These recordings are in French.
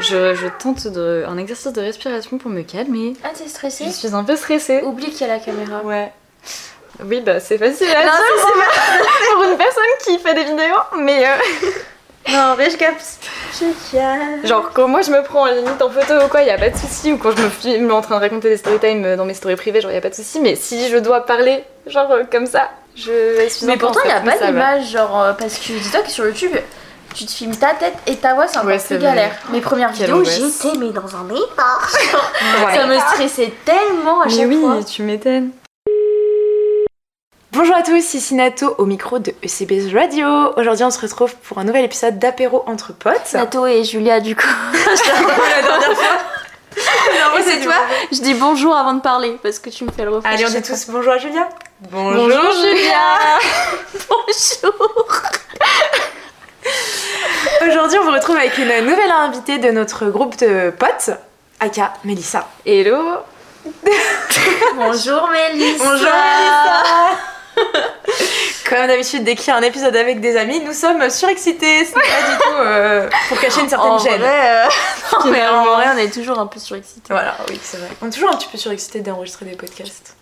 Je, je tente de, un exercice de respiration pour me calmer. Ah, t'es stressée Je suis un peu stressée. Oublie qu'il y a la caméra. Ouais. Oui, bah c'est facile à Non, dire pour une personne qui fait des vidéos, mais euh, Non, mais je capte. Je genre quand moi je me prends en limite en photo ou quoi, y a pas de souci, ou quand je me filme en train de raconter des story time euh, dans mes stories privées, genre y a pas de souci, mais si je dois parler genre euh, comme ça, je suis Mais pourtant, il n'y a pas d'image, genre, parce que dis-toi que sur YouTube, tu te filmes ta tête et ta voix, c'est encore Ouais, plus galère. Mes premières Quelle vidéos, j'étais mais dans un état. Ouais. Ça me stressait tellement à Mais chaque oui, fois. tu m'étonnes. Bonjour à tous, ici Nato au micro de ECB's Radio. Aujourd'hui, on se retrouve pour un nouvel épisode d'apéro entre potes. Nato et Julia, du coup. la dernière fois. Et c'est toi Je dis bonjour avant de parler parce que tu me fais le refrain. Allez, on dit tous bonjour à Julia. Bonjour Julia fois. Bonjour. Aujourd'hui, on vous retrouve avec une nouvelle invitée de notre groupe de potes, Aka Melissa. Hello Bonjour Mélissa. Bonjour Melissa Comme d'habitude, dès qu'il y a un épisode avec des amis, nous sommes surexcités. Ce n'est pas du tout euh, pour cacher une certaine En gêne. vrai, euh, non, mais en vrai, on est toujours un peu surexcités. Voilà, oui, c'est vrai. On est toujours un petit peu surexcités d'enregistrer des podcasts.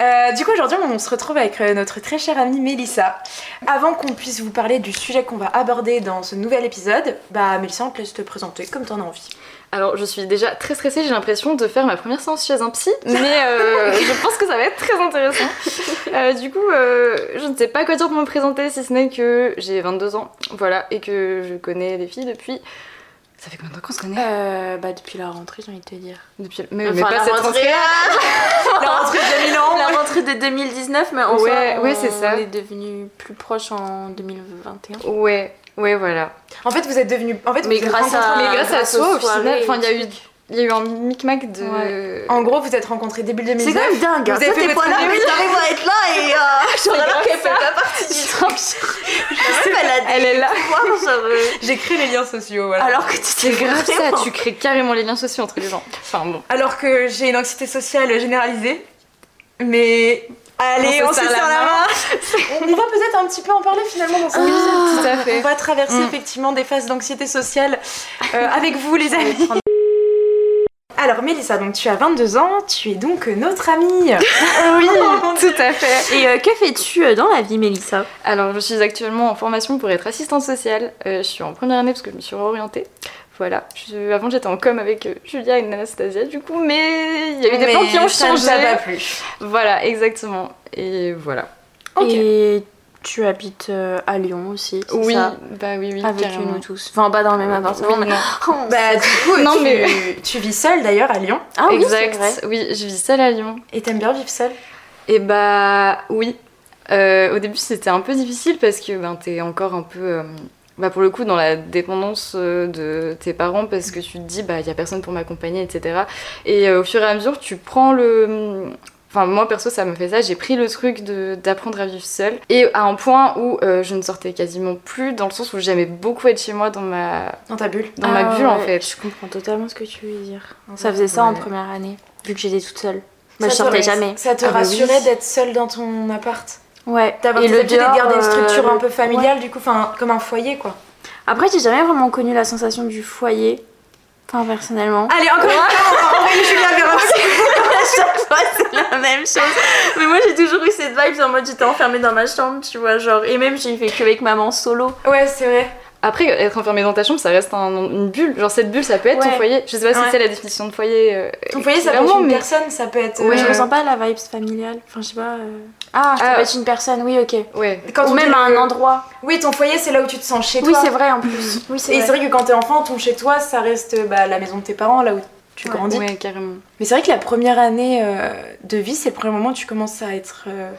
Euh, du coup, aujourd'hui, on se retrouve avec euh, notre très chère amie Mélissa. Avant qu'on puisse vous parler du sujet qu'on va aborder dans ce nouvel épisode, bah Mélissa, on te laisse te présenter comme t'en as envie. Alors je suis déjà très stressée, j'ai l'impression de faire ma première séance chez un psy, mais euh, je pense que ça va être très intéressant. Euh, du coup, euh, je ne sais pas quoi dire pour me présenter, si ce n'est que j'ai 22 ans, voilà, et que je connais les filles depuis... Ça fait combien de temps qu'on se connaît Euh, bah, depuis la rentrée, j'ai envie de te dire. Depuis... Mais, mais Enfin, pas la cette rentrée, rentrée La rentrée de 2000 ans La rentrée de 2019, mais en Ouais, soi, ouais, c'est ça. On est devenus plus proches en 2021. Ouais, ouais, voilà. En fait, vous êtes devenus. En fait, Mais vous êtes grâce à- Mais grâce à grâce toi, aux au final, enfin, il y a eu... Il y a eu un micmac de... Ouais. En gros, vous êtes rencontrés début 2019. C'est quand même dingue. Vous hein. avez fait t'es votre pas là, mais t'arrives à être là et euh, genre alors qu'elle fait pas partie du truc. La meuf, elle est là. J'ai créé les liens sociaux, voilà. Alors que tu C'est grave ça, tu crées carrément les liens sociaux entre les gens. Enfin bon. Alors que j'ai une anxiété sociale généralisée. Mais. Allez, On se se serre la la main. main. On va peut-être un petit peu en parler finalement dans ce Oui, épisode. tout à fait. On va traverser Mm. effectivement des phases d'anxiété sociale euh, avec vous, les amis. Alors, Mélissa, donc tu as 22 ans, tu es donc notre amie. Oui, tout à fait. Et euh, que fais-tu euh, dans la vie, Mélissa? Alors, je suis actuellement en formation pour être assistante sociale. Euh, je suis en première année parce que je me suis réorientée. Voilà. Je- avant, j'étais en com avec euh, Julia et Anastasia, du coup, mais il y a eu des plans qui ont ça changé. t'a pas plu. Voilà, exactement. Et voilà. Ok. Et tu habites euh, à Lyon aussi, c'est Oui, ça bah oui, oui. Avec carrément. nous tous. Enfin, pas dans le même appartement, Oui, mais. non. Oh, Bah, du coup, Non, tu, mais- tu vis seule d'ailleurs à Lyon ah oui, c'est exact. vrai. Oui, je vis seule à Lyon. et t'aimes bien vivre seule? Et bah oui. Euh, au début c'était un peu difficile parce que ben, t'es encore un peu, euh, bah, pour le coup, dans la dépendance euh, de tes parents parce que tu te dis bah il y a personne pour m'accompagner, etc. Et euh, au fur et à mesure tu prends le... Enfin moi perso ça me fait ça, j'ai pris le truc de- d'apprendre à vivre seule et à un point où euh, je ne sortais quasiment plus dans le sens où j'aimais beaucoup être chez moi dans ma, Dans ta bulle. dans ma Ah bulle en fait. Je comprends totalement ce que tu veux dire. Ça faisait ça en première année, vu que j'étais toute seule. Je Ça sortais te- jamais. Ça te Ah bah rassurait oui. d'être seule dans ton appart Ouais. D'avoir Et le de garder une structure euh, un peu le- familiale, du coup, enfin, comme un foyer, quoi. Après, j'ai jamais vraiment connu la sensation du foyer. Enfin, personnellement. Allez, encore une fois, on va envoyer Julia vers fois, c'est la même chose. Mais moi, j'ai toujours eu cette vibe en mode j'étais enfermée dans ma chambre, tu vois, genre. Et même, j'ai fait que avec maman solo. Ouais, c'est vrai. Après, être enfermé dans ta chambre, ça reste un- une bulle. Genre, cette bulle, ça peut être ton foyer. Je sais pas si Ouais. c'est la définition de foyer. euh, Ton foyer, ça peut être une mais- personne, ça peut être. Ouais, je euh, ressens pas la vibe familiale. Enfin, je sais pas. euh, Ah, ça Ah. peut être une personne, oui, ok. Ouais. Quand Ou même à un endroit. Oui, ton foyer, c'est là où tu te sens chez Oui, toi. c'est vrai en plus. Oui, Et c'est vrai. vrai que quand t'es enfant, ton chez toi, ça reste bah, la maison de tes parents, là où tu Ouais. grandis. Ouais, carrément. Mais c'est vrai que la première année euh, de vie, c'est le premier moment où tu commences à être euh,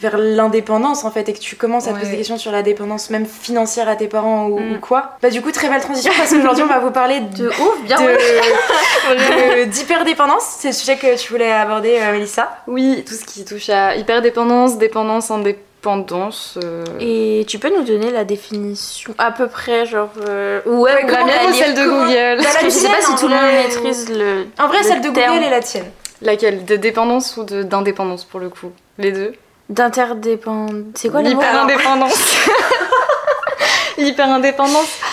vers l'indépendance en fait et que tu commences à te poser des questions sur la dépendance même financière à tes parents ou, Mm. ou quoi. Bah du coup très belle transition parce qu'aujourd'hui on va vous parler de, De ouf, bien de- d'hyperdépendance. C'est le sujet que tu voulais aborder euh, Mélissa. Oui, tout ce qui touche à hyperdépendance, dépendance, indépendance. Euh, Et tu peux nous donner la définition à peu près, genre. euh, Ouais, La mienne ou celle de comment- Google Bah, Parce la que je sais pas si tout le monde maîtrise le. En vrai le celle de terme Google est la tienne. Laquelle? De dépendance ou de- d'indépendance pour le coup? Les deux? D'interdépendance. C'est quoi L'hyper-indépendance. L'hyper-indépendance.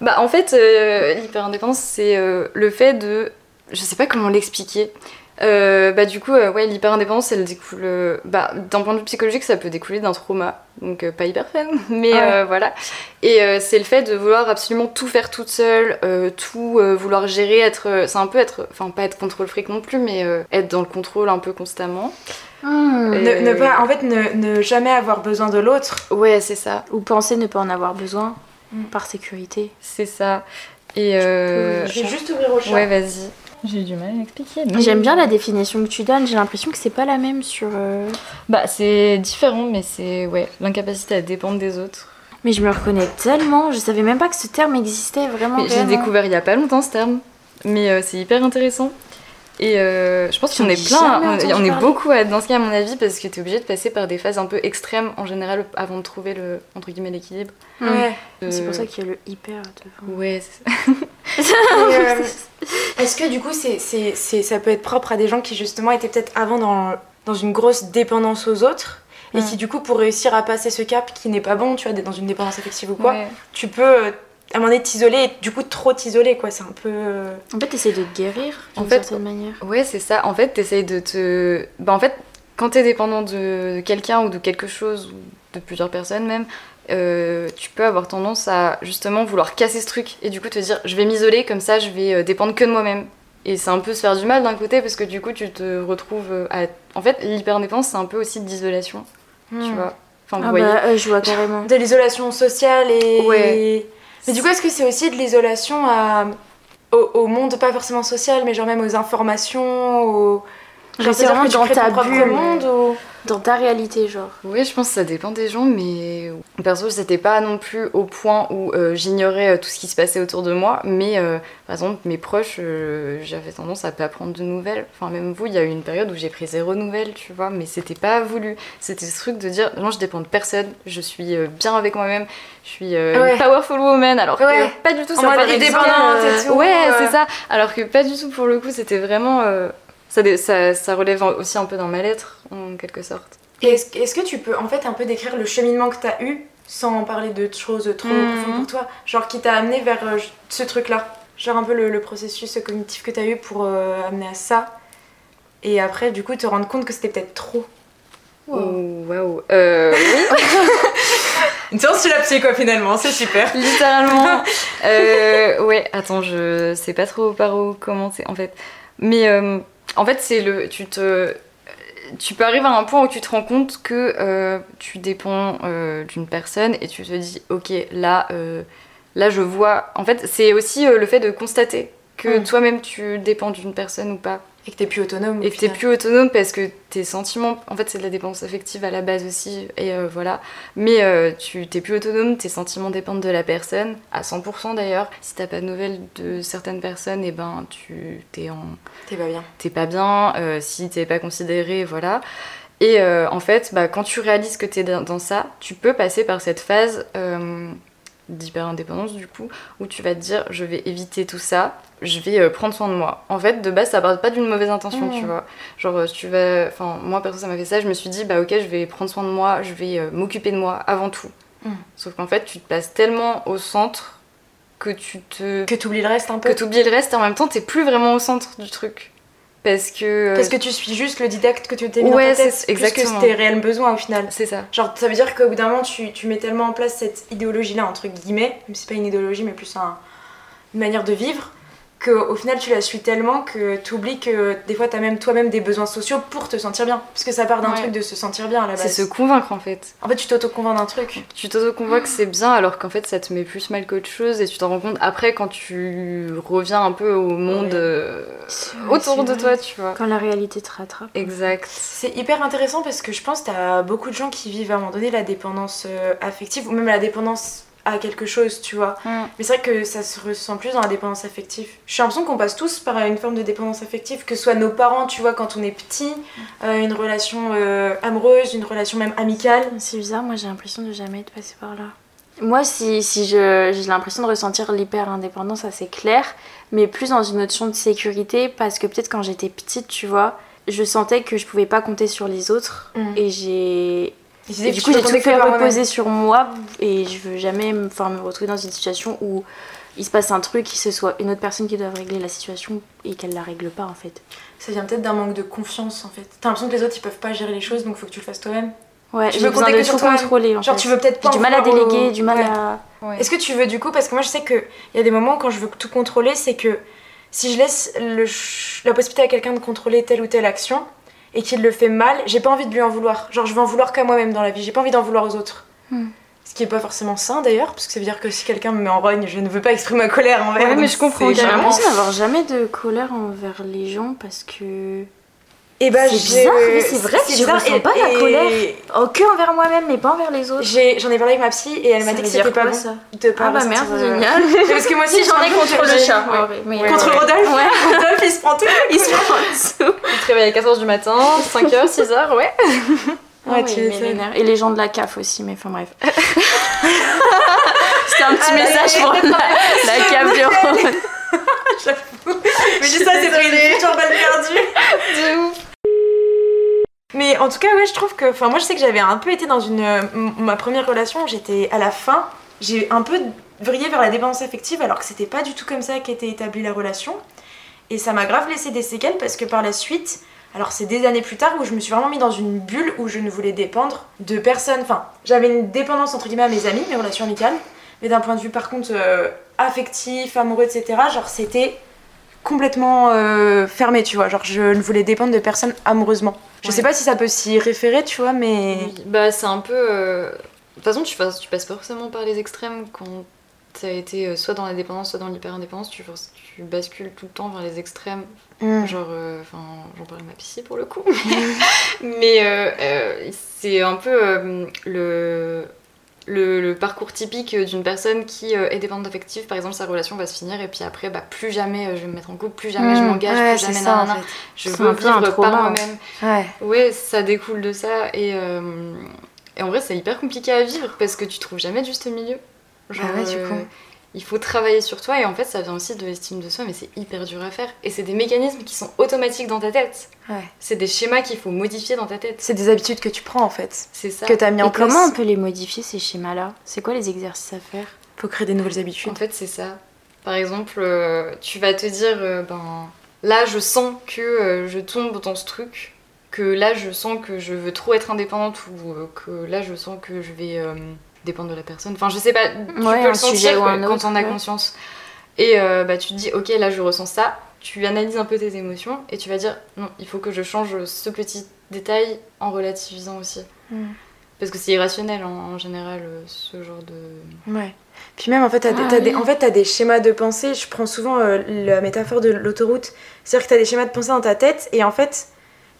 Bah en fait, euh, l'hyper-indépendance, c'est euh, le fait de... Je sais pas comment l'expliquer. Euh, bah du coup, euh, ouais, l'hyper-indépendance, elle découle... euh, bah, d'un point de vue psychologique, ça peut découler d'un trauma. Donc euh, pas hyper fun, mais Ouais. euh, voilà. Et euh, c'est le fait de vouloir absolument tout faire toute seule, euh, tout euh, vouloir gérer, être... euh, c'est un peu être... Enfin, pas être contrôle fric non plus, mais euh, être dans le contrôle un peu constamment. Et- Ne, ne pas, en fait, ne, ne jamais avoir besoin de l'autre. Ouais, c'est ça. Ou penser ne pas en avoir besoin Mm. par sécurité. C'est ça. Et... Euh... Je vais juste ouvrir au chat. Ouais, vas-y. J'ai du mal à l'expliquer. mais- J'aime bien la définition que tu donnes, j'ai l'impression que c'est pas la même sur. euh, Bah, c'est différent, mais c'est ouais, l'incapacité à dépendre des autres. Mais je me reconnais tellement, je savais même pas que ce terme existait vraiment. J'ai réellement. découvert il y a pas longtemps ce terme, mais euh, c'est hyper intéressant. Et euh, je pense qu'on est plein, on, on est beaucoup à- dans ce cas à mon avis parce que t'es obligé de passer par des phases un peu extrêmes en général avant de trouver le entre guillemets l'équilibre. Ouais. C'est pour ça qu'il y a le hyper devant. Ouais, Est-ce que du coup, c'est, c'est, c'est- ça peut être propre à des gens qui justement étaient peut-être avant dans, dans une grosse dépendance aux autres et qui du coup, pour réussir à passer ce cap qui n'est pas bon, tu vois, dans une dépendance affective ou quoi, ouais. tu peux euh, à un moment donné t'issoler et du coup trop t'isoler quoi. C'est un peu. euh, En fait, t'essayes de te guérir d'une En fait, certaine manière. Ouais, c'est ça. En fait, t'essayes de te. Bah, en fait, quand t'es dépendant de quelqu'un ou de quelque chose, ou de plusieurs personnes même, euh, tu peux avoir tendance à justement vouloir casser ce truc et du coup te dire je vais m'isoler, comme ça je vais euh, dépendre que de moi-même. Et c'est un peu se faire du mal d'un côté parce que du coup tu te retrouves euh, à. En fait, l'hyperdépendance c'est un peu aussi d'isolation, tu hmm. vois. Enfin, vous Ah voyez. bah, euh, je vois carrément. De l'isolation sociale et. Ouais. Mais du coup, est-ce que c'est aussi de l'isolation à... au, au monde, pas forcément social, mais genre même aux informations, aux. Genre, c'est vraiment dans ta ton propre bulle. monde ou... Dans ta réalité, genre. Oui, je pense que ça dépend des gens, mais perso, c'était pas non plus au point où euh, j'ignorais euh, tout ce qui se passait autour de moi. Mais euh, par exemple, mes proches, euh, j'avais tendance à pas prendre de nouvelles. Enfin, même vous, il y a eu une période où j'ai pris zéro nouvelle, tu vois, mais c'était pas voulu. C'était ce truc de dire, non, je dépends de personne, je suis euh, bien avec moi-même, je suis euh, Ouais. une powerful woman, alors que Ouais. pas du tout par exemple, indépendante et euh, tout, Ouais, euh. c'est ça. Alors que pas du tout pour le coup, c'était vraiment. Ça, dé- ça, ça relève aussi un peu d'un mal-être, en quelque sorte. Est-ce, que tu peux en fait un peu décrire le cheminement que t'as eu sans parler de choses trop Mhm. profondes pour toi Genre qui t'a amené vers euh, ce truc-là? Genre un peu le, le processus cognitif que t'as eu pour euh, amener à ça et après du coup te rendre compte que c'était peut-être trop. Waouh. Euh, oui. Une séance sur la psy quoi finalement, c'est super. Littéralement. Euh, ouais, attends, je sais pas trop par où commencer en fait. Mais euh, en fait, c'est le. Tu te. Tu peux arriver à un point où tu te rends compte que euh, tu dépends euh, d'une personne et tu te dis, ok, là, euh, là je vois. En fait, c'est aussi le fait de constater que Mm. toi-même tu dépends d'une personne ou pas. Et que t'es plus autonome. au Et que t'es plus autonome parce que tes sentiments, en fait c'est de la dépendance affective à la base aussi, et euh, voilà. Mais euh, tu t'es plus autonome, tes sentiments dépendent de la personne, à 100% d'ailleurs. Si t'as pas de nouvelles de certaines personnes, et ben tu t'es en T'es pas bien. t'es pas bien, euh, si t'es pas considéré, voilà. Et en fait, bah, quand tu réalises que t'es dans, dans ça, tu peux passer par cette phase d'hyper-indépendance, du coup, où tu vas te dire, je vais éviter tout ça, je vais euh, prendre soin de moi. En fait, de base, ça part pas d'une mauvaise intention, tu vois. Genre, euh, tu vas... Enfin, moi, perso, ça m'a fait ça, je me suis dit, bah ok, je vais prendre soin de moi, je vais euh, m'occuper de moi avant tout. Mhm. Sauf qu'en fait, tu te passes tellement au centre que tu te... Que t'oublies le reste un peu. que t'oublies le reste et en même temps, t'es plus vraiment au centre du truc. Parce que... euh, Parce que tu suis juste le didacte que tu t'es mis Ouais, dans ta tête, c'est- plus que exactement. tes réels besoins au final. C'est ça. Genre, ça veut dire qu'au bout d'un moment, tu, tu mets tellement en place cette idéologie-là, entre guillemets, même si c'est pas une idéologie, mais plus un- une manière de vivre, qu'au final, tu la suis tellement que tu oublies que des fois, t'as même toi-même des besoins sociaux pour te sentir bien. Parce que ça part d'un Ouais. truc de se sentir bien à la C'est base. se convaincre en fait. En fait, tu t'auto-convaincs d'un truc. Tu t'auto-convoques que c'est bien alors qu'en fait ça te met plus mal qu'autre chose et tu t'en rends compte après quand tu reviens un peu au monde Ouais. euh, C'est autour c'est de toi, tu vois. Quand la réalité te rattrape. Exact. C'est hyper intéressant parce que je pense que t'as beaucoup de gens qui vivent à un moment donné la dépendance euh, affective ou même la dépendance à quelque chose, tu vois. Mm. Mais c'est vrai que ça se ressent plus dans la dépendance affective. J'ai l'impression qu'on passe tous par une forme de dépendance affective, que ce soit nos parents, tu vois, quand on est petit, euh, une relation euh, amoureuse, une relation même amicale. C'est bizarre, moi j'ai l'impression de jamais être passée par là. Moi, si, si j'ai l'impression de ressentir l'hyper-indépendance, ça c'est clair, mais plus dans une notion de sécurité, parce que peut-être quand j'étais petite, tu vois, je sentais que je pouvais pas compter sur les autres, Mm. et j'ai. Et que du coup, j'ai tout que reposer sur moi, et je veux jamais me, retrouver dans une situation où il se passe un truc, que ce soit une autre personne qui doit régler la situation et qu'elle la règle pas en fait. Ça vient peut-être d'un manque de confiance en fait. T'as l'impression que les autres ils peuvent pas gérer les choses donc faut que tu le fasses toi-même. Ouais, Tu j'ai veux besoin de que tout contrôler en Genre fait. tu veux peut-être pas du mal à au- déléguer, du mal Ouais. à. Ouais. Est-ce que tu veux du coup, parce que moi je sais qu'il y a des moments quand je veux tout contrôler, c'est que si je laisse le la possibilité à quelqu'un de contrôler telle ou telle action et qu'il le fait mal, j'ai pas envie de lui en vouloir. Genre je veux en vouloir qu'à moi-même dans la vie, j'ai pas envie d'en vouloir aux autres. Hmm. Ce qui est pas forcément sain d'ailleurs, parce que ça veut dire que si quelqu'un me met en rogne, je ne veux pas exprimer ma colère envers. Ouais, mais je comprends J'ai l'impression d'avoir jamais de colère envers les gens parce que. Et bah C'est j'ai- bizarre, oui, c'est vrai que je bizarre, ressens et- pas la et colère. Oh, que envers moi-même, mais pas envers les autres. j'ai- J'en ai parlé avec ma psy et elle m'a dit que c'était pas quoi, bon ça de pas Ah bah merde, euh, génial. Parce que moi aussi Si j'en ai contre le chat. ouais. mais- Contre ouais. Rodolphe Ouais. Rodolphe il se prend tout Il se prend en dessous. Tu te réveilles à 14h du matin, 5h, 6h, ouais. Ouais, Ah tu mais les. Et les gens de la CAF aussi, mais enfin bref. C'était un petit message pour la, la CAF du Rhône. J'avoue. Mais dis ça, c'est pris une future balle perdue. De ouf. Mais en tout cas, ouais, je trouve que. Enfin, moi, je sais que j'avais un peu été dans une. ma première relation, j'étais à la fin. J'ai un peu vrillé vers la dépendance affective, alors que c'était pas du tout comme ça qu'était établie la relation. Et ça m'a grave laissé des séquelles parce que par la suite. Alors, c'est des années plus tard où je me suis vraiment mis dans une bulle où je ne voulais dépendre de personne. Enfin, j'avais une dépendance entre guillemets à mes amis, mes relations amicales. Mais d'un point de vue, par contre, euh, affectif, amoureux, etc., genre, c'était complètement euh, fermé, tu vois. Genre, je ne voulais dépendre de personne amoureusement. Je Ouais. sais pas si ça peut s'y référer, tu vois, mais. Oui, Bah, c'est un peu. euh, De toute façon, tu passes, tu passes forcément par les extrêmes quand t'as été euh, soit dans la dépendance, soit dans l'hyper-indépendance. Tu, tu bascules tout le temps vers les extrêmes. Mm. Genre, euh, enfin, j'en parlais à ma psy pour le coup. Mais c'est un peu le, le, le parcours typique d'une personne qui euh, est dépendante affective. Par exemple, sa relation va se finir et puis après, bah, plus jamais euh, je vais me mettre en couple, plus jamais je Mm. m'engage, Ouais, plus jamais ça, en nanana. fait. Je veux vivre par moi-même. Ouais. Ouais, ça découle de ça et, euh, et en vrai c'est hyper compliqué à vivre parce que tu trouves jamais de juste milieu. Genre, Ah ouais, du coup. Il faut travailler sur toi et en fait ça vient aussi de l'estime de soi mais c'est hyper dur à faire et c'est des mécanismes qui sont automatiques dans ta tête. Ouais. C'est des schémas qu'il faut modifier dans ta tête. C'est des habitudes que tu prends, en fait. C'est ça. Que t'as mis Et en place. comment on peut les modifier ces schémas-là? C'est quoi les exercices à faire? Faut créer des nouvelles habitudes. En fait c'est ça. Par exemple, euh, tu vas te dire euh, ben là je sens que euh, je tombe dans ce truc que là je sens que je veux trop être indépendante ou que là je sens que je vais dépendre de la personne. Enfin, je sais pas, tu Ouais, peux le sentir ou un quand autre, on a ouais. conscience. Et euh, bah, tu te dis, ok, là je ressens ça. Tu analyses un peu tes émotions et tu vas dire, non, il faut que je change ce petit détail en relativisant aussi. Mm. Parce que c'est irrationnel en, en général, euh, ce genre de. Ouais. Puis même, en fait, t'as des, Ah des- en fait, des schémas de pensée. Je prends souvent euh, la métaphore de l'autoroute. C'est-à-dire que t'as des schémas de pensée dans ta tête et en fait,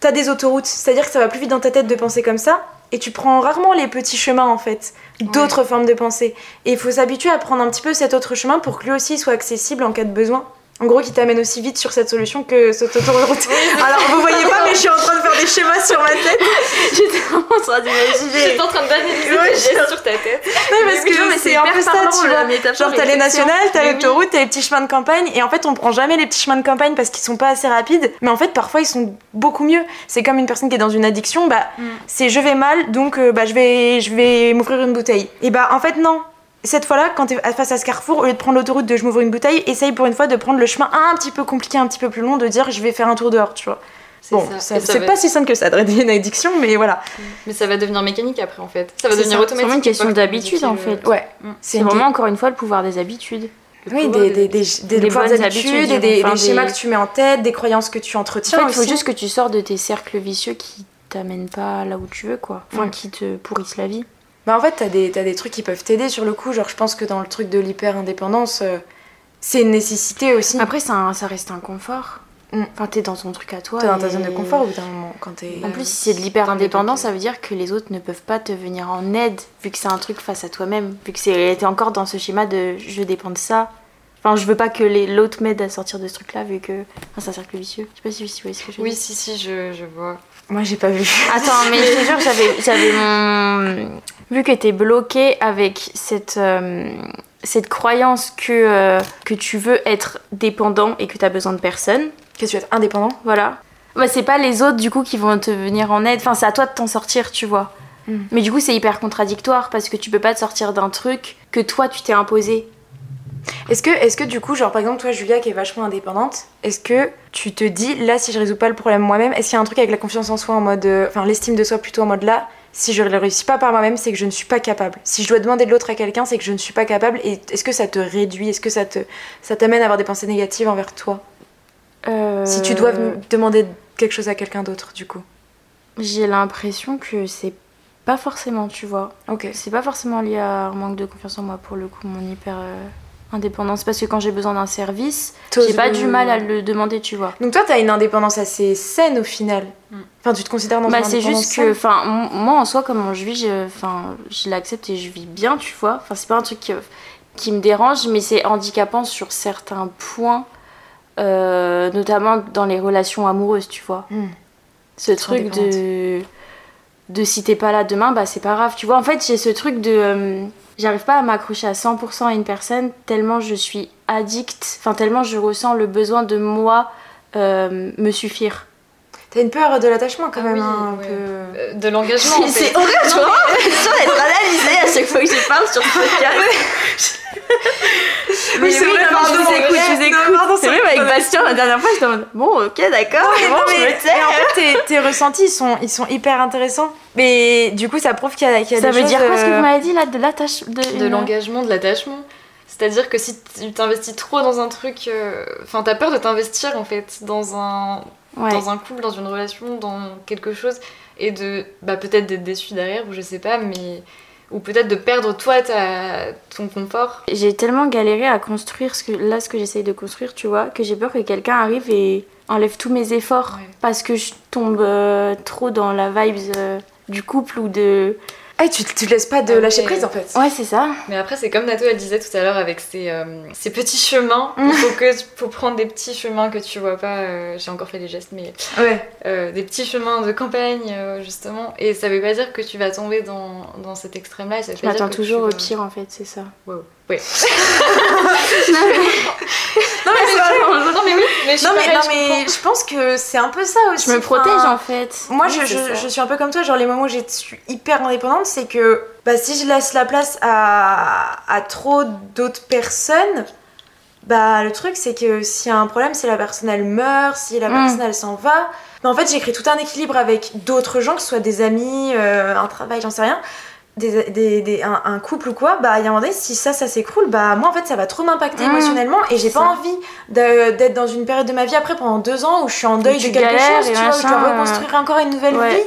t'as des autoroutes. C'est-à-dire que ça va plus vite dans ta tête de penser comme ça et tu prends rarement les petits chemins, en fait, d'autres formes de pensée. Et il faut s'habituer à prendre un petit peu cet autre chemin pour que lui aussi soit accessible en cas de besoin. En gros, qui t'amène aussi vite sur cette solution que cette autoroute. Alors, vous voyez pas, mais je suis en train de faire des schémas sur ma tête. J'étais vraiment en train d'imaginer. J'étais en train d'analyser Ouais, je- sur ta tête. Non, parce Mais non, que c'est un peu ça, tu vois. Genre, t'as les nationales, t'as l'autoroute, t'as les petits chemins de campagne, et en fait, on prend jamais les petits chemins de campagne parce qu'ils sont pas assez rapides, mais en fait, parfois, ils sont beaucoup mieux. C'est comme une personne qui est dans une addiction, bah, Mm. c'est je vais mal, donc euh, bah, je vais, je vais m'ouvrir une bouteille. Et bah, en fait, non. Cette fois-là, quand t'es face à ce carrefour, au lieu de prendre l'autoroute de je m'ouvre une bouteille, essaye pour une fois de prendre le chemin un petit peu compliqué, un petit peu plus long, de dire je vais faire un tour dehors, tu vois. C'est Bon, ça. ça- Et ça c'est va pas si simple que ça de une addiction, mais voilà. Mais ça va devenir mécanique après en fait. Ça va C'est devenir ça. automatique. C'est vraiment une question d'habitude, en fait. Ouais. Mm. C'est une- vraiment encore une fois le pouvoir des habitudes. le Oui, des, de- des, des, des, Des bonnes habitudes, habitudes, et des, enfin, des schémas des- que tu mets en tête, des croyances que tu En entretiens fait, il faut juste que tu sors de tes cercles vicieux qui t'amènent pas là où tu veux, quoi. Enfin, Mm. qui te pourrissent la vie. Bah en fait, t'as des, t'as des trucs qui peuvent t'aider sur le coup. Genre, je pense que dans le truc de l'hyper-indépendance, euh, c'est une nécessité aussi. Après, ça, ça reste un confort. Mm. Enfin, t'es dans ton truc à toi. t'es dans ta zone de confort au bout d'un moment quand. En plus, si c'est de l'hyper-indépendance, ça veut dire que les autres ne peuvent pas te venir en aide, vu que c'est un truc face à toi-même, vu que c'est- t'es encore dans ce schéma de je dépends de ça. Enfin, je veux pas que les- l'autre m'aide à sortir de ce truc-là, vu que. Enfin, c'est un cercle vicieux. Je sais pas si si vous voyez ce que je veux Oui, dire. si, si, je, je vois. Moi, j'ai pas vu. Attends, mais je te jure, j'avais, j'avais mon. Vu que t'es bloqué avec cette, euh, cette croyance que, euh, que tu veux être dépendant et que t'as besoin de personne, Que tu veux être indépendant voilà. Bah, c'est pas les autres du coup qui vont te venir en aide. Enfin, c'est à toi de t'en sortir, tu vois. Mm. Mais du coup, c'est hyper contradictoire parce que tu peux pas te sortir d'un truc que toi tu t'es imposé. Est-ce que, est que du coup, genre par exemple, toi, Julia, qui est vachement indépendante, est-ce que tu te dis, là, si je résous pas le problème moi-même, est-ce qu'il y a un truc avec la confiance en soi en mode. euh, Enfin, l'estime de soi plutôt en mode là, si je ne le réussis pas par moi-même, c'est que je ne suis pas capable. Si je dois demander de l'autre à quelqu'un, c'est que je ne suis pas capable. Et est-ce que ça te réduit? Est-ce que ça te ça t'amène à avoir des pensées négatives envers toi? Euh, Si tu dois demander quelque chose à quelqu'un d'autre, du coup. J'ai l'impression que c'est pas forcément, tu vois. Ok. C'est pas forcément lié à un manque de confiance en moi pour le coup, mon hyper euh, indépendance. Parce que quand j'ai besoin d'un service, j'ai pas du mal à le demander, tu vois. Donc toi, t'as une indépendance assez saine au final. Mm. Enfin, tu te considères dans Bah, une c'est juste que, enfin, moi en soi, comment je vis, je, enfin, je l'accepte et je vis bien, tu vois. Enfin, c'est pas un truc qui, qui me dérange, mais c'est handicapant sur certains points, euh, notamment dans les relations amoureuses, tu vois. Mm. Ce truc de, de si t'es pas là demain, bah c'est pas grave, tu vois. En fait, j'ai ce truc de. J'arrive pas à m'accrocher à 100% à une personne tellement je suis addict, enfin tellement je ressens le besoin de moi euh, me suffire. T'as une peur de l'attachement quand Ah même, oui, hein, un peu. Euh, De l'engagement. en fait. horrible, tu vois l'impression d'être analysée à chaque fois que je parle sur ce podcast. Oui, c'est vrai, non, mais pardon, je vous écoute, je vous écoute. Non, c'est c'est vrai, avec. Bastien la dernière fois, j'étais en mode bon, ok, d'accord, Ouais, bon, non, je mais, me tais. mais en fait, tes, tes ressentis, ils sont, ils sont hyper intéressants. Mais du coup, ça prouve qu'il y a, y a Ça des veut choses, dire quoi ce que euh, vous m'avez dit là de l'attache de, de l'engagement, de l'attachement? C'est-à-dire que si tu t'investis trop dans un truc, euh, enfin t'as peur de t'investir en fait dans un Ouais. dans un couple, dans une relation, dans quelque chose et de bah peut-être d'être déçu derrière ou je sais pas, mais ou peut-être de perdre toi ta ton confort. J'ai tellement galéré à construire ce que là ce que j'essaye de construire, tu vois, que j'ai peur que quelqu'un arrive et enlève tous mes efforts Ouais. parce que je tombe euh, trop dans la vibes euh, du couple ou de Ah, tu, tu te laisses pas de Ah lâcher prise en fait. Ouais, c'est ça. Mais après c'est comme Nato elle disait tout à l'heure avec ses, euh, ses petits chemins. Il faut que faut prendre des petits chemins que tu vois pas. euh, J'ai encore fait les gestes, mais Ouais. euh, des petits chemins de campagne euh, justement. Et ça veut pas dire que tu vas tomber dans, dans cet extrême-là. et ça veut Je m'attends toujours tu au pire en fait, c'est ça. Wow. Ouais. Non, mais c'est vrai. non mais oui, mais je Non, suis mais, pareil, non, je mais je pense que c'est un peu ça aussi. Je me enfin, protège en fait. Moi, Oui, je, c'est je, je suis un peu comme toi, genre les moments où je suis hyper indépendante, c'est que bah, si je laisse la place à, à trop d'autres personnes, bah le truc c'est que s'il y a un problème, si la personne elle meurt, si la Mm. personne elle s'en va, bah, en fait j'ai créé tout un équilibre avec d'autres gens, que ce soit des amis, euh, un travail, j'en sais rien. Des, des- des- un, un couple ou quoi, bah il y a un moment donné, si ça, ça s'écroule, bah moi en fait ça va trop m'impacter Mm. émotionnellement et j'ai pas envie d'être dans une période de ma vie après pendant deux ans où je suis en deuil de quelque chose, tu vois, où je dois machin, reconstruire encore une nouvelle ouais. vie.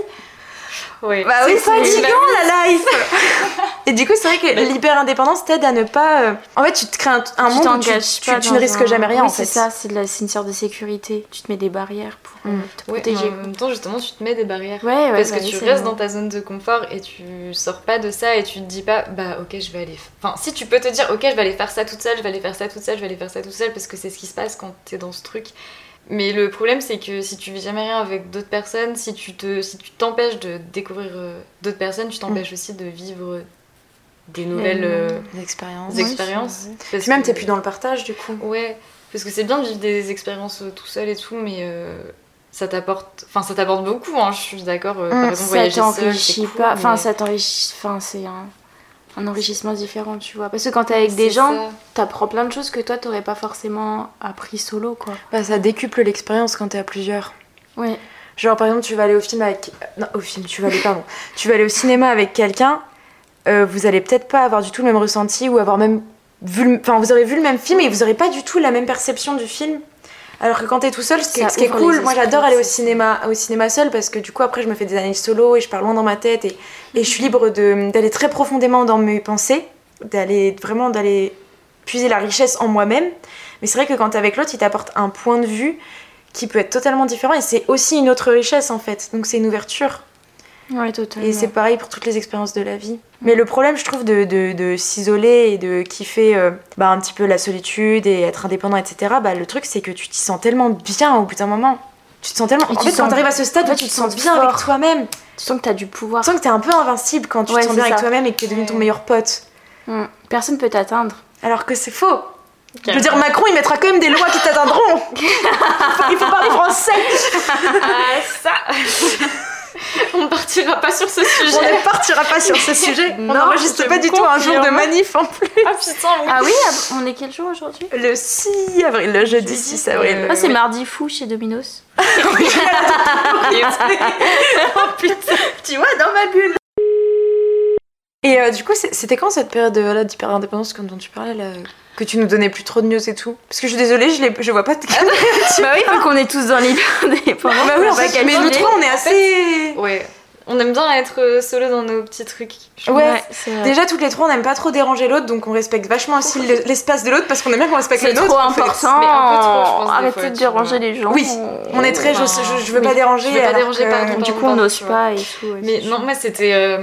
Ouais. Bah oui, C'est- fatigant la life Et du coup, c'est vrai que l'hyper-indépendance t'aide à ne pas... euh, En fait, tu te crées un, un tu monde où tu, tu- ne risques un- jamais rien, Oui, en fait. c'est ça, c'est de la- c'est une sorte de sécurité. Tu te mets des barrières pour euh, Mm. te Ouais, protéger. en même temps, justement, tu te mets des barrières. Ouais, ouais, Parce bah que oui, tu restes dans ta zone de confort et tu sors pas de ça et tu te dis pas, bah ok, je vais aller. Enfin, si tu peux te dire, ok, je vais aller faire ça toute seule, je vais aller faire ça toute seule, je vais aller faire ça toute seule, parce que c'est ce qui se passe quand t'es dans ce truc. Mais le problème, c'est que si tu vis jamais rien avec d'autres personnes, si tu te, si tu t'empêches de découvrir euh, d'autres personnes, tu t'empêches aussi de vivre des nouvelles euh, L'expérience. des expériences. Parce Puis même, t'es plus dans le partage, du coup. Ouais, parce que c'est bien de vivre des expériences euh, tout seul et tout, mais euh, ça t'apporte, enfin ça t'apporte beaucoup. Hein, je suis d'accord. euh, par Mm, exemple, ça t'enrichit cool, pas. Enfin, mais ça t'enrichit. Enfin, c'est un, un enrichissement différent, tu vois. Parce que quand t'es avec des gens, t'apprends plein de choses que toi, t'aurais pas forcément appris solo, quoi. Bah, ça décuple l'expérience quand t'es à plusieurs. Ouais. Genre, par exemple, tu vas aller au film avec... Non, au film, tu vas aller, pardon. tu vas aller au cinéma avec quelqu'un, euh, vous allez peut-être pas avoir du tout le même ressenti ou avoir même vu... le- Enfin, vous aurez vu le même film et vous aurez pas du tout la même perception du film. Alors que quand t'es tout seul, ce qui, est- Ça ce qui est ouvre cool, moi j'adore aller au cinéma, au cinéma seul parce que du coup après je me fais des analyses solo et je pars loin dans ma tête et, et je suis libre de- d'aller très profondément dans mes pensées, d'aller vraiment d'aller puiser la richesse en moi-même. Mais c'est vrai que quand t'es avec l'autre, il t'apporte un point de vue qui peut être totalement différent et c'est aussi une autre richesse en fait. Donc c'est une ouverture. Ouais, totalement. Et c'est pareil pour toutes les expériences de la vie. Mais le problème, je trouve, de, de, de s'isoler et de kiffer euh, bah, un petit peu la solitude et être indépendant, etc., bah, le truc, c'est que tu t'y sens tellement bien au bout d'un moment. Tu te sens tellement. Et En fait, te quand sens- t'arrives à ce stade tu te sens bien sens avec toi-même, Tu sens que t'as du pouvoir. tu sens que t'es un peu invincible quand tu Ouais, te sens bien avec toi-même et que t'es devenu ton meilleur pote. Mm. Personne peut t'atteindre. Alors que c'est faux. Je veux dire, Macron, il mettra quand même des lois qui t'atteindront. il faut parler français. Ah ça. On partira pas sur ce On sujet. ne partira pas sur ce sujet. On Non, n'enregistre pas du tout un jour de manif en plus. Ah putain, oui. Ah oui, on est quel jour aujourd'hui? Le 6 avril, le jeudi Jeudi, 6 avril. euh, Ah, c'est oui. mardi fou chez Domino's. oh putain, tu vois, dans ma bulle. Et euh, du coup, c'était quand cette période d'hyper-indépendance comme dont tu parlais là? Que tu nous donnais plus trop de news et tout Parce que je suis désolée, je, l'ai- je vois pas de bah oui, vu qu'on est tous dans l'hyper-indépendance. Bah oui, en fait, mais nous trois, on est assez. Ouais. On aime bien être euh, solo dans nos petits trucs. Ouais. c'est vrai. Déjà, toutes les trois, on n'aime pas trop déranger l'autre, donc on respecte vachement aussi le- l'espace de l'autre parce qu'on aime bien qu'on respecte c'est le nôtre. trop en fait. important. Mais un peu trop, je pense, Arrêtez fois, de déranger les gens. Oui, On est très. je, Enfin, je, je veux pas déranger. Je veux pas déranger, que- pardon, Du coup, on n'ose pas et tout. ouais, Mais c'est non, moi c'était euh,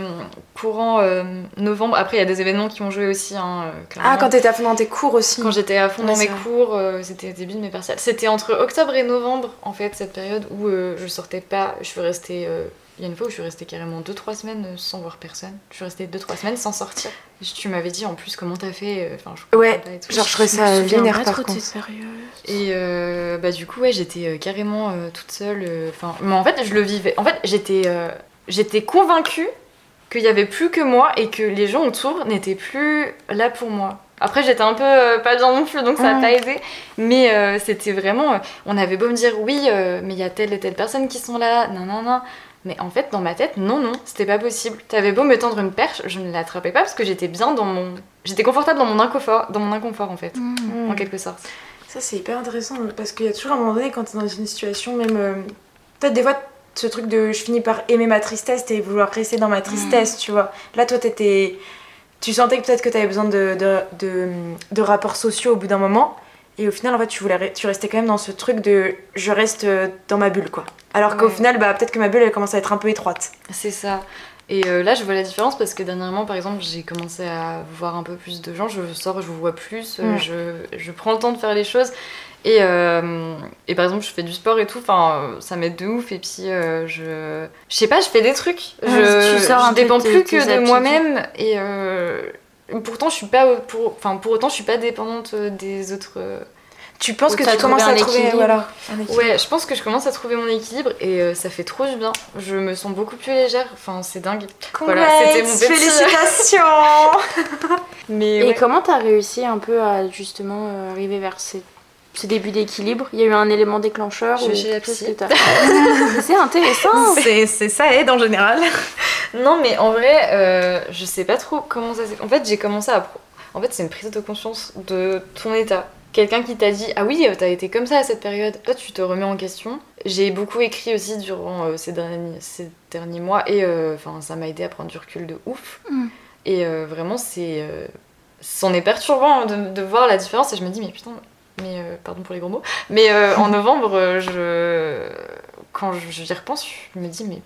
courant euh, novembre. Après, il y a des événements qui ont joué aussi. Hein. Ah, quand t'étais à fond dans tes cours aussi. Quand j'étais à fond Ouais, dans c'est mes vrai. cours, euh, c'était le début de mes partiels. C'était entre octobre et novembre, en fait, cette période où je sortais pas. Je suis restée. Il y a une fois où je suis restée carrément 2-3 semaines sans voir personne. Je suis restée 2-3 semaines sans sortir. Tu m'avais dit en plus comment t'as fait. euh, Enfin, je Ouais, et tout. Genre, je trouvais ça souviens vénère pas par trop de contre. période. Et euh, bah du coup ouais j'étais euh, carrément euh, toute seule. euh, Enfin mais en fait je le vivais. En fait j'étais euh, j'étais convaincue qu'il y avait plus que moi et que les gens autour n'étaient plus là pour moi. Après j'étais un peu euh, pas bien non plus donc ça a Mm. pas aidé. Mais euh, c'était vraiment. euh, on avait beau me dire oui euh, mais il y a telle et telle personne qui sont là. Non non non. Mais en fait dans ma tête non non c'était pas possible. T'avais beau me tendre une perche je ne l'attrapais pas parce que j'étais bien dans mon. J'étais confortable dans mon inconfort dans mon inconfort en fait Mm. en quelque sorte. Ça, c'est hyper intéressant parce qu'il y a toujours un moment donné quand t'es dans une situation, même. euh, Peut-être des fois, ce truc de je finis par aimer ma tristesse et vouloir rester dans ma tristesse, tu vois. Là, toi, t'étais. Tu sentais peut-être que t'avais besoin de, de, de, de rapports sociaux au bout d'un moment. Et au final, en fait, tu, voulais, tu restais quand même dans ce truc de je reste euh, dans ma bulle, quoi. Alors qu'au final, bah, peut-être que ma bulle, elle commence à être un peu étroite. C'est ça. Et euh, là, je vois la différence parce que dernièrement, par exemple, j'ai commencé à voir un peu plus de gens. Je sors, je vous vois plus, euh, Mm. je, je prends le temps de faire les choses. Et, euh, et par exemple, je fais du sport et tout, enfin, ça m'aide de ouf. Et puis, euh, je. Je sais pas, je fais des trucs. Ouais, je tu sors je dépends plus que de moi-même. Et pourtant, je suis pas. Pour, enfin, pour autant, je suis pas dépendante euh, des autres. euh, Tu penses que tu commences à trouver équilibre. voilà, un équilibre. Ouais, je pense que je commence à trouver mon équilibre et euh, ça fait trop du bien. Je me sens beaucoup plus légère. Enfin, c'est dingue. Voilà, c'était mon petit- Félicitations Mais Et ouais. comment t'as réussi un peu à justement euh, arriver vers ces- ce début d'équilibre Il y a eu un élément déclencheur Je ou vais chez la C'est intéressant. C'est c'est ça aide en général. Non, mais en vrai, euh, je sais pas trop comment ça s'est. En fait, j'ai commencé à. En fait, c'est une prise de conscience de ton état. Quelqu'un qui t'a dit Ah oui, euh, t'as été comme ça à cette période. Toi, tu te remets en question. J'ai beaucoup écrit aussi durant euh, ces, derniers, ces derniers mois et euh, enfin, ça m'a aidé à prendre du recul de ouf. Mm. Et euh, vraiment, c'est. euh, C'en est perturbant hein, de, de voir la différence et je me dis Mais putain, mais euh, pardon pour les gros mots, mais euh, en novembre, euh, je. Quand je- j'y repense, je me dis Mais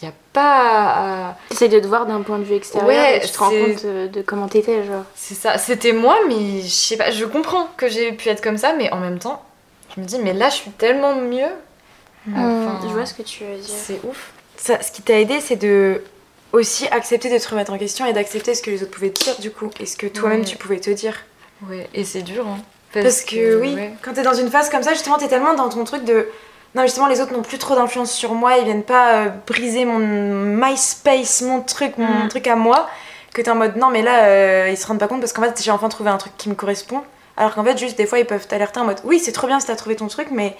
il n'y a pas à. T'essayes de te voir d'un point de vue extérieur Ouais, et tu te rends compte de comment t'étais, genre. C'est ça, c'était moi, mais je sais pas, je comprends que j'ai pu être comme ça, mais en même temps, je me dis, mais là, je suis tellement mieux. Enfin, Je vois ce que tu veux dire. C'est ouf. Ça, ce qui t'a aidé, c'est de aussi accepter de te remettre en question et d'accepter ce que les autres pouvaient te dire du coup et ce que toi-même Ouais. tu pouvais te dire. Ouais, et c'est dur, hein. Parce, que, oui, ouais. quand t'es dans une phase comme ça, justement, t'es tellement dans ton truc de non, justement, les autres n'ont plus trop d'influence sur moi, ils viennent pas euh, briser mon MySpace, mon truc, mon Mm. truc à moi, que t'es en mode non, mais là, euh, ils se rendent pas compte parce qu'en fait, j'ai enfin trouvé un truc qui me correspond. Alors qu'en fait, juste des fois, ils peuvent t'alerter en mode oui, c'est trop bien si t'as trouvé ton truc, mais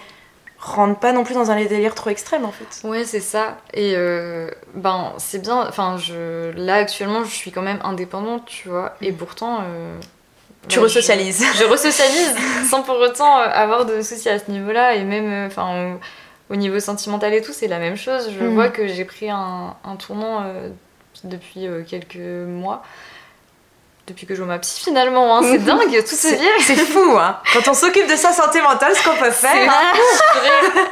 rentre pas non plus dans un délire trop extrême en fait. Ouais, c'est ça. Et euh, ben, c'est bien. Enfin, je, là, actuellement, je suis quand même indépendante, tu vois. Et pourtant. Tu bah, resocialises. Je, je resocialise sans pour autant euh, avoir de soucis à ce niveau-là. Et même, euh, enfin, au, au niveau sentimental et tout, c'est la même chose. Je Mhm. vois que j'ai pris un, un tournant euh, depuis euh, quelques mois. Depuis que je vois ma psy, finalement. hein. C'est dingue, tout se vient. c'est fou, hein. Quand on s'occupe de sa santé mentale, ce qu'on peut faire. vrai.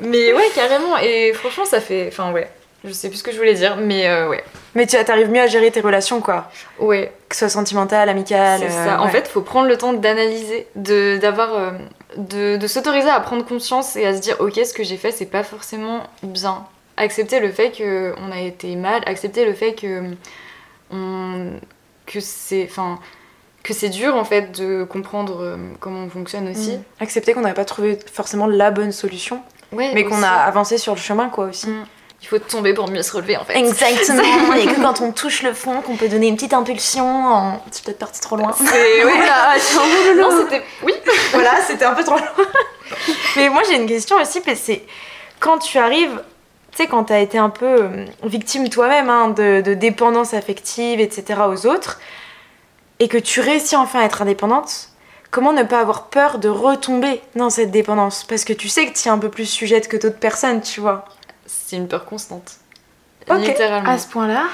Mais ouais, carrément. Et franchement, ça fait. Enfin, ouais. Je sais plus ce que je voulais dire, mais euh, ouais. Mais tu arrives mieux à gérer tes relations, quoi. Ouais, Que ce soit sentimentale, amicale. c'est euh, ça. En ouais. fait, faut prendre le temps d'analyser, de d'avoir, euh, de, de s'autoriser à prendre conscience et à se dire, ok, ce que j'ai fait, c'est pas forcément bien. Accepter le fait que on a été mal, accepter le fait que on, que c'est, enfin, que c'est dur en fait de comprendre comment on fonctionne aussi. Mm. Accepter qu'on n'avait pas trouvé forcément la bonne solution, Ouais, mais qu'on a avancé sur le chemin, quoi, aussi. Mm. Il faut tomber pour mieux se relever en fait. Exactement. A que quand on touche le fond qu'on peut donner une petite impulsion. En... C'est peut-être parti trop loin. C'est oui là, non c'était oui. voilà, c'était un peu trop loin. Mais moi j'ai une question aussi, c'est quand tu arrives, tu sais, quand tu as été un peu euh, victime toi-même hein, de, de dépendance affective, etc. aux autres, et que tu réussis enfin à être indépendante, comment ne pas avoir peur de retomber dans cette dépendance? Parce que tu sais que tu es un peu plus sujette que d'autres personnes, tu vois. C'est une peur constante. Littéralement. À ce point-là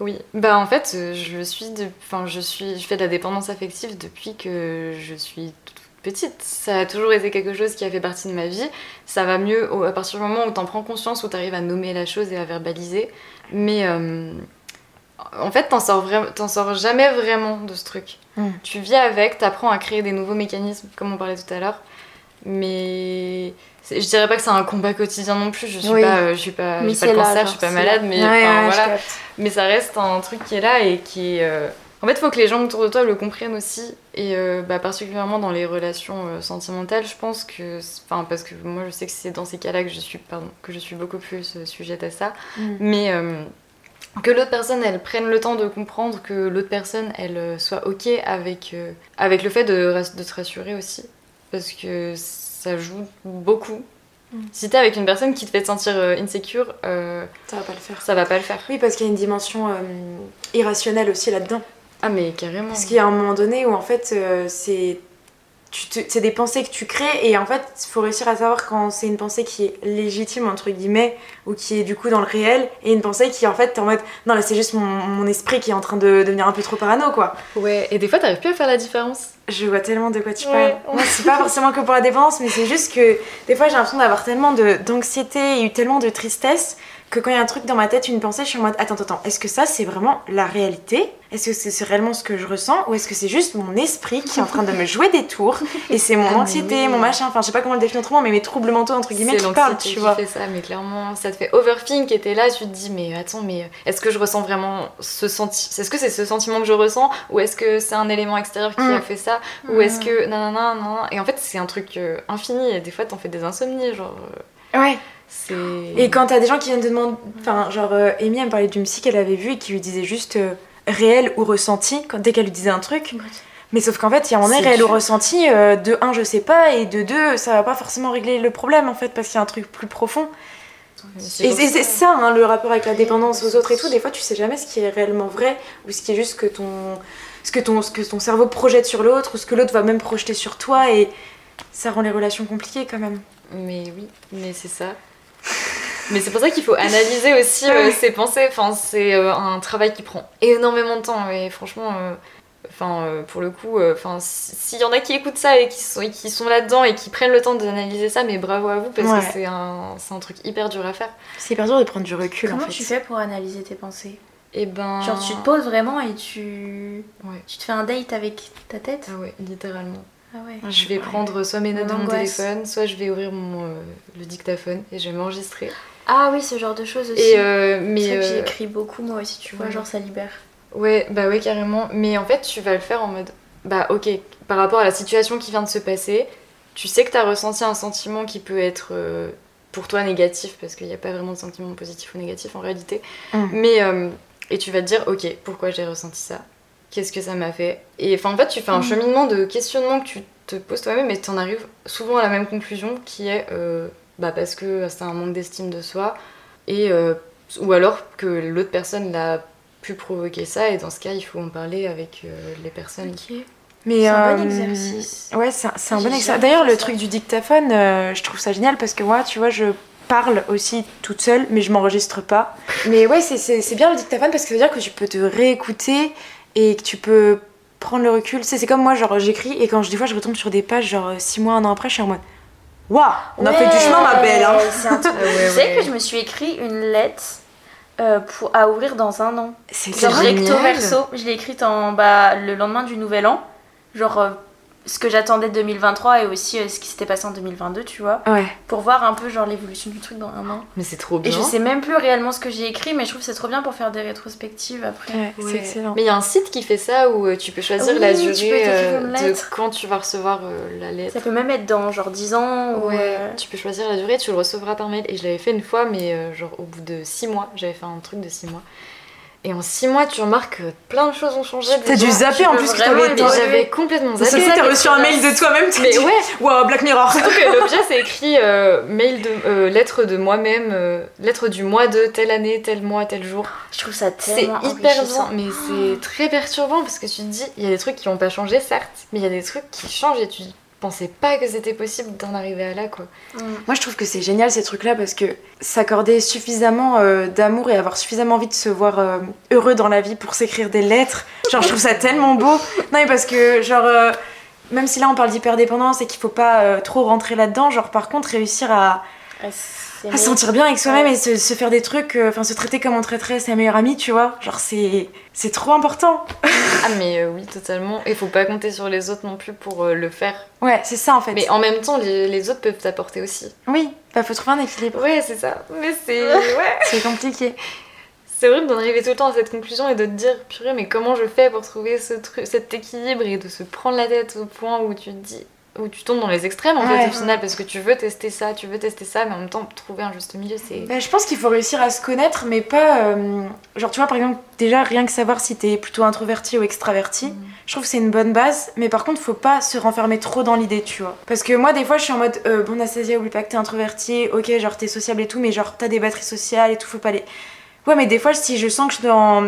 Oui, bah en fait, euh, je suis, de... enfin, je suis, je fais de la dépendance affective depuis que je suis toute petite. Ça a toujours été quelque chose qui a fait partie de ma vie. Ça va mieux à partir du moment où t'en prends conscience, où t'arrives à nommer la chose et à verbaliser. Mais euh, en fait, t'en sors, t'en sors jamais vraiment de ce truc. Mm. Tu vis avec, t'apprends à créer des nouveaux mécanismes, comme on parlait tout à l'heure. Mais je dirais pas que c'est un combat quotidien non plus. Je suis Oui. pas, euh, je suis pas, j'ai pas le là, cancer, genre, je suis pas malade, mais Ouais, ouais, voilà. Mais ça reste un truc qui est là et qui est. euh, En fait, il faut que les gens autour de toi le comprennent aussi. Et euh, bah, particulièrement dans les relations sentimentales, je pense que. Enfin, parce que moi, je sais que c'est dans ces cas-là que je suis, pardon, que je suis beaucoup plus sujette à ça. Mm. Mais. que l'autre personne, elle prenne le temps de comprendre, que l'autre personne, elle soit ok avec, avec le fait de, de te rassurer aussi. Parce que ça joue beaucoup. Mm. Si t'es avec une personne qui te fait te sentir euh, insecure, euh, Ça va pas le faire. ça va pas le faire. Oui, parce qu'il y a une dimension euh, irrationnelle aussi là-dedans. Ah, mais carrément. Parce qu'il y a un moment donné où en fait euh, c'est tu te- c'est des pensées que tu crées et en fait il faut réussir à savoir quand c'est une pensée qui est légitime entre guillemets ou qui est du coup dans le réel et une pensée qui en fait t'es en mode non là c'est juste mon, mon esprit qui est en train de devenir un peu trop parano quoi. Ouais, et des fois, t'arrives plus à faire la différence. Je vois tellement de quoi tu Ouais. parles. Moi c'est pas forcément que pour la dépendance mais c'est juste que des fois j'ai l'impression d'avoir tellement d'anxiété et eu tellement de tristesse que quand il y a un truc dans ma tête, une pensée, je suis en mode attends, attends, est-ce que ça c'est vraiment la réalité? Est-ce que c'est c'est réellement ce que je ressens Ou est-ce que c'est juste mon esprit qui est en train de me jouer des tours Et c'est mon Ah, anxiété, oui. mon machin, enfin je sais pas comment le définir autrement, mais mes troubles mentaux entre guillemets C'est qui parlent, tu vois. fait ça, mais clairement, ça te fait overthink et t'es là, tu te dis, mais attends, mais est-ce que je ressens vraiment ce sentiment Est-ce que c'est ce sentiment que je ressens Ou est-ce que c'est un élément extérieur qui Mm. a fait ça Ou est-ce que. Nanana, nanana. Et en fait, c'est un truc euh, infini, et des fois, t'en fais des insomnies, genre. euh, Ouais. c'est. Et quand t'as des gens qui viennent te demander, enfin genre euh, Amy elle me parlait d'une psy qu'elle avait vue et qui lui disait juste euh, réel ou ressenti quand, dès qu'elle lui disait un truc. Mais sauf qu'en fait, il y a un réel ou ressenti, euh, de un, je sais pas, et de deux, ça va pas forcément régler le problème en fait, parce qu'il y a un truc plus profond. Et pour c'est ça. c'est ça, hein, le rapport avec la dépendance aux autres et tout. Des fois, tu sais jamais ce qui est réellement vrai ou ce qui est juste que ton, ce que ton, ce que ton cerveau projette sur l'autre ou ce que l'autre va même projeter sur toi. Et ça rend les relations compliquées quand même. Mais oui, mais c'est ça. Mais c'est pour ça qu'il faut analyser aussi euh, Ouais. ses pensées. Enfin, c'est euh, un travail qui prend énormément de temps. Et franchement, euh, enfin, euh, pour le coup, euh, enfin, si- s'il y en a qui écoutent ça et qui sont, et qui sont là-dedans et qui prennent le temps d'analyser ça, mais bravo à vous parce Ouais. que c'est un, c'est un truc hyper dur à faire. C'est hyper dur de prendre du recul Comment en fait. tu fais pour analyser tes pensées? Et ben. Genre tu te poses vraiment et tu... Ouais. tu te fais un date avec ta tête? Ah ouais, littéralement. Ah ouais. Je vais Ouais. prendre soit mes notes Mon de mon téléphone, soit je vais ouvrir mon, euh, le dictaphone et je vais m'enregistrer. Ah oui, ce genre de choses aussi. Et euh, mais que euh, j'écris beaucoup moi aussi, tu vois, ouais. genre ça libère. Ouais, bah ouais, carrément. Mais en fait, tu vas le faire en mode, bah ok, par rapport à la situation qui vient de se passer, tu sais que t'as ressenti un sentiment qui peut être euh, pour toi négatif, parce qu'il n'y a pas vraiment de sentiment positif ou négatif en réalité. Mm. Mais, euh, et tu vas te dire, ok, pourquoi j'ai ressenti ça? Qu'est-ce que ça m'a fait? Et enfin, en fait, tu fais un Mm. cheminement de questionnement que tu te poses toi-même et t'en arrives souvent à la même conclusion qui est, euh, bah parce que c'est un manque d'estime de soi, et, euh, ou alors que l'autre personne l'a pu provoquer ça et dans ce cas il faut en parler avec euh, les personnes Ok. Mais, C'est un euh, bon exercice. Ouais, c'est un, c'est un J'ai bon exercice. D'ailleurs, le ça. truc du dictaphone, euh, je trouve ça génial parce que moi, tu vois, je parle aussi toute seule, mais je m'enregistre pas. Mais ouais, c'est- bien le dictaphone parce que ça veut dire que tu peux te réécouter et que tu peux prendre le recul. C'est comme moi, genre j'écris et quand je, des fois je retombe sur des pages, genre 6 mois, un an après, je suis en mode Waouh, on a fait du chemin, ma belle. hein. C'est un truc. Ouais, tu sais que je me suis écrit une lettre euh, pour, à ouvrir dans un an. C'est recto verso. Je l'ai écrite en, bah, le lendemain du nouvel an. Genre euh, ce que j'attendais de 2023 et aussi euh, ce qui s'était passé en 2022, tu vois. Ouais. Pour voir un peu genre l'évolution du truc dans un an. Mais c'est trop bien. Et je sais même plus réellement ce que j'ai écrit, mais je trouve que c'est trop bien pour faire des rétrospectives après. Ouais, Ouais. c'est excellent. Mais il y a un site qui fait ça où euh, tu peux choisir Oui, la tu peux durée euh, de quand tu vas recevoir euh, la lettre. Ça peut même être dans genre 10 ans ou. Ouais, euh, tu peux choisir la durée, tu le recevras par mail. Et je l'avais fait une fois, mais euh, genre au bout de 6 mois, j'avais fait un truc de 6 mois. Et en 6 mois, tu remarques que plein de choses ont changé. T'as dû zapper Tu en plus que t'avais J'avais complètement Ça zappé. se fait, t'as reçu un mail de toi-même, Mais dit ouais, Wow, Black Mirror Surtout que l'objet c'est écrit euh, mail de euh, lettre de moi-même, euh, lettre du mois de telle année, tel mois, tel jour. Je trouve ça C'est tellement hyper enrichissant. bien, mais c'est très perturbant parce que tu te dis, il y a des trucs qui n'ont pas changé, certes, mais il y a des trucs qui changent et tu pensais pas que c'était possible d'en arriver à là quoi. Moi, je trouve que c'est génial ces trucs-là parce que s'accorder suffisamment euh, d'amour et avoir suffisamment envie de se voir euh, heureux dans la vie pour s'écrire des lettres. Genre, je trouve ça tellement beau. Non, mais parce que, genre, euh, même si là on parle d'hyperdépendance et qu'il faut pas euh, trop rentrer là-dedans, genre, par contre, réussir à, Ouais, c'est à sentir bien avec soi-même et se, se faire des trucs, euh, enfin, se traiter comme on traiterait sa meilleure amie, tu vois. Genre, c'est c'est trop important. Ah mais euh, oui, totalement. Et faut pas compter sur les autres non plus pour euh, le faire. Ouais, c'est ça en fait. Mais en même temps, les, les autres peuvent t'apporter aussi. Oui, bah, faut trouver un équilibre. Ouais, c'est ça. Mais c'est... Ouais. C'est compliqué. C'est horrible d'en arriver tout le temps à cette conclusion et de te dire, purée, mais comment je fais pour trouver ce truc, cet équilibre et de se prendre la tête au point où tu te dis, où tu tombes dans les extrêmes en Ouais. fait au final parce que tu veux tester ça, tu veux tester ça, mais en même temps trouver un juste milieu, c'est. Bah, je pense qu'il faut réussir à se connaître, mais pas. euh, genre, tu vois, par exemple, déjà, rien que savoir si t'es plutôt introverti ou extraverti, Mm. je trouve que c'est une bonne base, mais par contre, faut pas se renfermer trop dans l'idée, tu vois. Parce que moi, des fois, je suis en mode, euh, bon, Anastasia, oublie pas que t'es introverti, ok, genre, t'es sociable et tout, mais genre, t'as des batteries sociales et tout, faut pas les. Ouais, mais des fois, si je sens que je suis dans.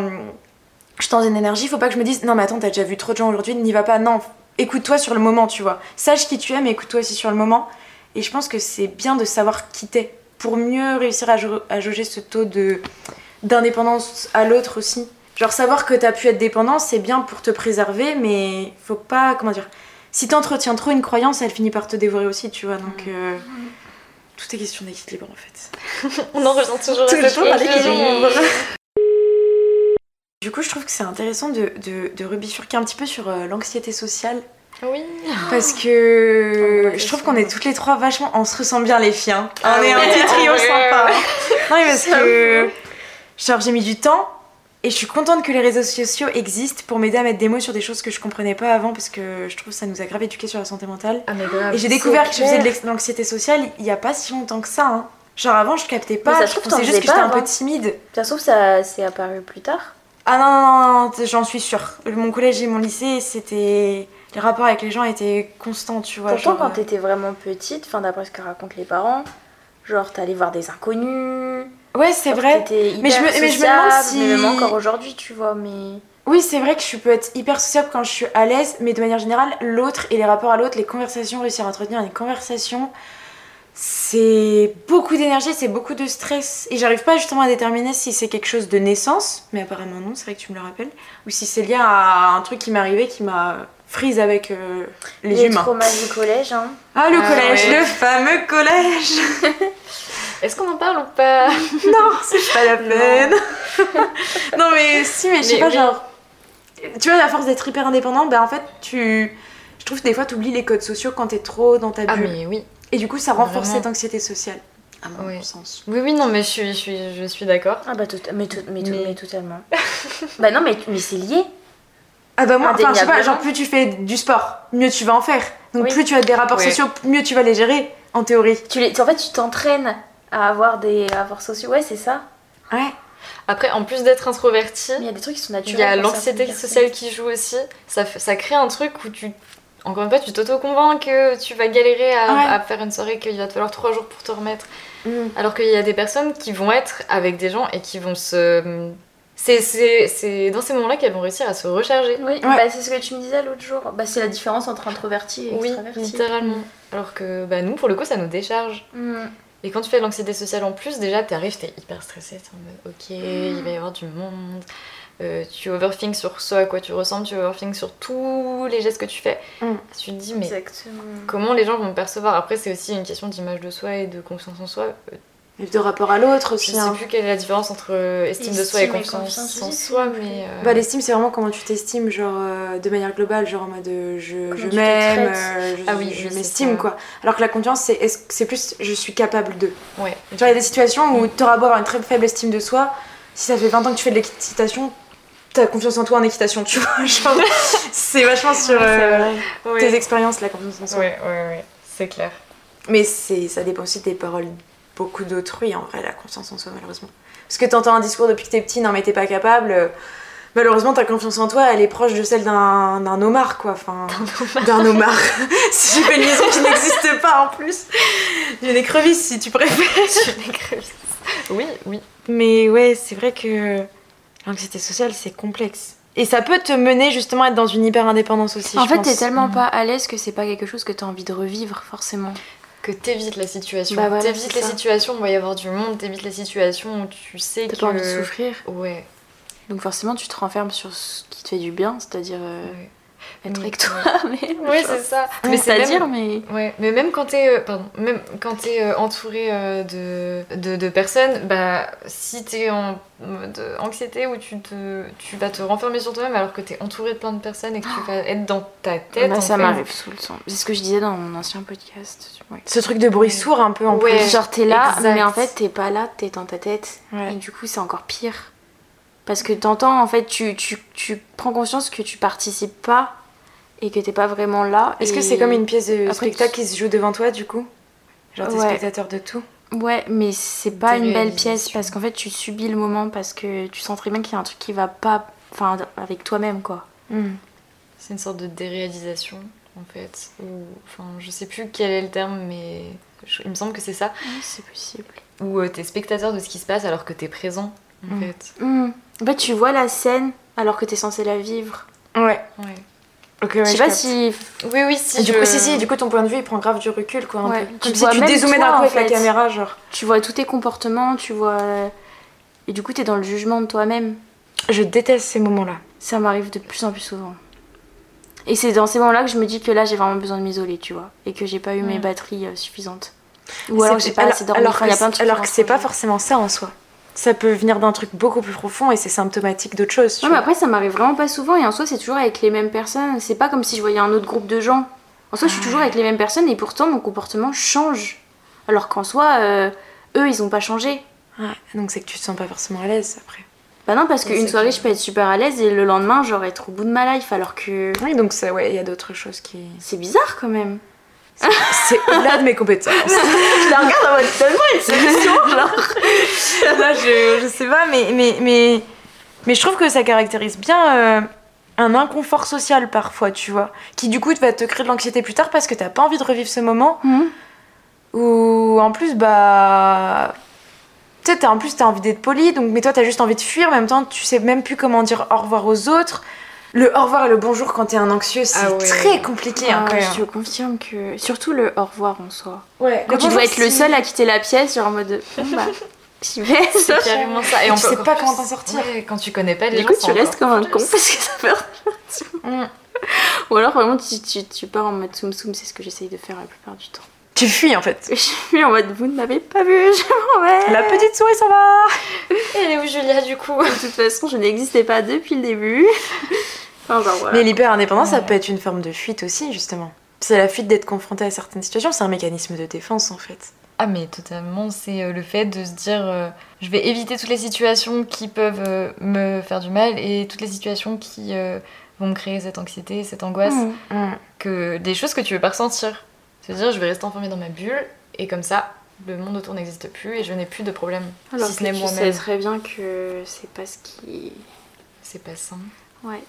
Je suis dans une énergie, faut pas que je me dise, non, mais attends, t'as déjà vu trop de gens aujourd'hui, n'y va pas, non, écoute-toi sur le moment, tu vois. Sache qui tu es, mais écoute-toi aussi sur le moment. Et je pense que c'est bien de savoir qui t'es pour mieux réussir à, à jauger ce taux de d'indépendance à l'autre aussi. Genre savoir que t'as pu être dépendant, c'est bien pour te préserver, mais faut pas, comment dire, si t'entretiens trop une croyance, elle finit par te dévorer aussi, tu vois. Donc euh, tout est question d'équilibre en fait. On en revient toujours à Toujours l'équilibre. Du coup, je trouve que c'est intéressant de, de, de rebifurquer un petit peu sur euh, l'anxiété sociale. Oui. Parce Oh, que ouais, je trouve qu'on est toutes les trois vachement. On se ressent bien, les filles. hein. Ah on est un petit trio sympa. ouais. Non, mais parce que. Genre, j'ai mis du temps et je suis contente que les réseaux sociaux existent pour m'aider à mettre des mots sur des choses que je comprenais pas avant parce que je trouve que ça nous a grave éduqués sur la santé mentale. Ah mais grave. Et j'ai découvert que je faisais de l'anxiété sociale il y a pas si longtemps que ça. hein. Genre, avant, je captais pas. je pensais juste que j'étais un peu timide. Ça se trouve, ça c'est apparu plus tard. Ah non, non, non, non, j'en suis sûre. Mon collège et mon lycée, c'était. Les rapports avec les gens étaient constants, tu vois. Pourtant, genre, quand euh, t'étais vraiment petite, enfin d'après ce que racontent les parents, genre t'allais voir des inconnus. Ouais, c'est vrai. t'étais Mais je me- hyper mais je me demande sociable, si- mais même encore aujourd'hui, tu vois, mais. Oui, c'est vrai que je peux être hyper sociable quand je suis à l'aise, mais de manière générale, l'autre et les rapports à l'autre, les conversations, réussir à entretenir des conversations, c'est beaucoup d'énergie, c'est beaucoup de stress. Et j'arrive pas justement à déterminer si c'est quelque chose de naissance, mais apparemment non, c'est vrai que tu me le rappelles, ou si c'est lié à un truc qui m'est arrivé qui m'a frise avec euh, les, les humains. traumas du collège, hein. Ah, le Ah collège, ouais. le fameux collège Est-ce qu'on en parle ou pas? Non, c'est pas la peine Non, mais si, mais je sais pas, oui. genre. Tu vois, à force d'être hyper indépendante, bah en fait, tu. Je trouve que des fois, t'oublies les codes sociaux quand t'es trop dans ta Ah bulle. mais oui. Et du coup, ça renforce Vraiment. cette anxiété sociale. À mon Ouais. sens. Oui oui non mais je suis je suis je suis d'accord. Ah bah, tout, mais, tout- mais, tout- Mais- mais totalement. bah non, mais, mais c'est lié. Ah bah moi, enfin, je sais pas, genre plus tu fais du sport, mieux tu vas en faire. Donc Oui. plus tu as des rapports sociaux, mieux tu vas les gérer, en théorie. Tu les, en fait, tu t'entraînes à avoir des rapports sociaux. Ouais, c'est ça. Ouais. Après en plus d'être introverti, il y a des trucs qui sont il naturels. y a l'anxiété sociale qui joue aussi. Ça fait- ça crée un truc où tu encore une fois, tu t'auto-convaincs que tu vas galérer à, Ouais. à faire une soirée, qu'il va te falloir trois jours pour te remettre. Mm. Alors qu'il y a des personnes qui vont être avec des gens et qui vont se. C'est, dans ces moments-là qu'elles vont réussir à se recharger. Oui, bah, c'est ce que tu me disais l'autre jour. Bah, c'est la différence entre introverti et Oui, extraverti. littéralement. Alors que bah, nous, pour le coup, ça nous décharge. Mm. Et quand tu fais de l'anxiété sociale en plus, déjà, t'arrives, t'es hyper stressé. T'es en mode, ok, il va y avoir du monde. Euh, tu overthink sur ce à quoi tu ressembles, tu overthink sur tous les gestes que tu fais. Mm. Tu te dis, mais Exactement. comment les gens vont me percevoir? Après, c'est aussi une question d'image de soi et de confiance en soi. Euh, Et de rapport à l'autre Je aussi. sais hein. plus quelle est la différence entre euh, estime de soi et confiance, confiance en soi, mais. euh, Bah, l'estime, c'est vraiment comment tu t'estimes, genre euh, de manière globale, genre en mode je, je tu m'aime, euh, je, Ah oui, je m'estime quoi. Alors que la confiance, c'est c'est plus je suis capable de. ouais. Genre, il y a des situations où tu auras beau avoir une très faible estime de soi, si ça fait 20 ans que tu fais de l'équitation, t'as confiance en toi en équitation, tu vois. Genre, c'est vachement sur euh, Ouais. tes expériences, la confiance en soi. Ouais, ouais, ouais, c'est clair. Mais c'est, ça dépend aussi des paroles beaucoup d'autrui, en vrai, la confiance en soi, malheureusement. Parce que t'entends un discours depuis que t'es petit, non mais t'es pas capable. euh, Malheureusement, ta confiance en toi, elle est proche de celle d'un, d'un homard, quoi. Enfin, d'un homard. si j'ai fait une liaison qui n'existe pas en plus. D'une écrevisse, si tu préfères. Une écrevisse. Oui, oui. Mais ouais, c'est vrai que l'anxiété sociale, c'est complexe. Et ça peut te mener justement à être dans une hyper indépendance aussi. En je fait, t'es tellement Mm. pas à l'aise que c'est pas quelque chose que t'as envie de revivre, forcément. Que t'évites la situation. Bah voilà, t'évites les ça. situations où il va y avoir du monde, t'évites les situations où tu sais T'as que. pas envie de souffrir. Ouais. Donc forcément, tu te renfermes sur ce qui te fait du bien, c'est-à-dire euh, ouais. Être avec toi. Mais Ouais, c'est ça. Mais c'est c'est-à-dire, même- mais... Ouais, mais même quand t'es euh, pardon, même quand t'es euh, entouré euh, de, de, de personnes, bah si t'es en mode anxiété où tu te tu vas te renfermer sur toi-même alors que t'es entouré de plein de personnes et que tu vas être dans ta tête. Bah, ça m'arrive sous le sang. C'est ce que je disais dans mon ancien podcast. Ouais. Ce truc de bruit sourd un peu en Ouais. plus. Genre t'es là, exact. mais en fait t'es pas là, t'es dans ta tête. Ouais. Et du coup c'est encore pire. Parce que t'entends, en fait, tu, tu, tu prends conscience que tu participes pas et que t'es pas vraiment là. Est-ce que c'est comme une pièce de Après, spectacle tu- qui se joue devant toi du coup? Genre t'es Ouais. spectateur de tout? Ouais, mais c'est pas une belle pièce parce qu'en fait tu subis le moment parce que tu sens très bien qu'il y a un truc qui va pas. Enfin, avec toi-même quoi. Hmm. C'est une sorte de déréalisation en fait. Ou enfin je sais plus quel est le terme mais je- il me semble que c'est ça. Oui, c'est possible. Où euh, t'es spectateur de ce qui se passe alors que t'es présent en Mm. fait. Hmm. En fait, tu vois la scène alors que t'es censé la vivre. Ouais. Ouais. Ok, ouais, je sais pas capte. si. Oui oui si Et du je- coup, si, si, du coup, ton point de vue, il prend grave du recul, quoi. un Ouais. peu. Tu Comme si vois tu dézoomais d'un coup avec la caméra, genre. Tu vois tous tes comportements, tu vois. Et du coup, t'es dans le jugement de toi-même. Je déteste ces moments-là. Ça m'arrive de plus en plus souvent. Et c'est dans ces moments-là que je me dis que là, j'ai vraiment besoin de m'isoler, tu vois. Et que j'ai pas eu mes Ouais. batteries euh, suffisantes. Ou alors que C'est- j'ai pas alors- assez dormi. Alors, Enfin, il y a plein de que, trucs alors qui que rentrent c'est pas forcément ça en soi. Ça peut venir d'un truc beaucoup plus profond et c'est symptomatique d'autre chose. Non, mais après, ça m'arrive vraiment pas souvent. Et en soi, c'est toujours avec les mêmes personnes. C'est pas comme si je voyais un autre groupe de gens. En soi, je suis toujours avec les mêmes personnes et pourtant, mon comportement change. Alors qu'en soi, euh, eux, ils ont pas changé. Ouais, donc c'est que tu te sens pas forcément à l'aise après. Bah non, parce Ouais, qu'une soirée, je peux être super à l'aise et le lendemain, genre être au bout de ma life. Alors que Oui, donc ça, ouais, il y a d'autres choses qui. c'est bizarre quand même. C'est au-delà de mes compétences. je la regarde en mode tellement une solution, genre. Là, je, je sais pas, mais, mais, mais, mais je trouve que ça caractérise bien euh, un inconfort social parfois, tu vois. Qui du coup va te créer de l'anxiété plus tard parce que t'as pas envie de revivre ce moment. Mhm. Ou en plus, bah. Tu sais, en plus, t'as envie d'être poli, donc, mais toi, t'as juste envie de fuir. En même temps, tu sais même plus comment dire au revoir aux autres. Le au revoir et le bonjour quand t'es un anxieux, c'est Ah ouais. très compliqué. hein, Ah, quand même. je te confirme que. Surtout le au revoir en soi. Ouais, Quand tu dois être le seul à quitter la pièce, genre en mode. Bon bah. J'y vais. C'est carrément ça. Et on tu sais pas comment t'en sortir. Ouais, quand tu connais pas les Du gens. coup, c'est tu restes comme un plus. con parce que ça fait Mm. Ou alors vraiment tu, tu, tu pars en mode soum soum, c'est ce que j'essaye de faire la plupart du temps. Tu fuis en fait. Je suis en mode vous ne m'avez pas vu, je m'en vais. La petite souris s'en va. Elle est où Julia du coup? De toute façon, je n'existais pas depuis le début. Enfin, genre voilà. Mais l'hyper-indépendance, ça peut être une forme de fuite aussi, justement. C'est la fuite d'être confronté à certaines situations, c'est un mécanisme de défense en fait. Ah mais totalement, c'est euh, le fait de se dire euh, je vais éviter toutes les situations qui peuvent euh, me faire du mal et toutes les situations qui euh, vont me créer cette anxiété, cette angoisse, Mmh. que des choses que tu veux pas ressentir. Se dire je vais rester enfermée dans ma bulle et comme ça le monde autour n'existe plus et je n'ai plus de problème. Alors si ce que n'est tu sais très bien que c'est pas ce qui. C'est pas sain. Ouais.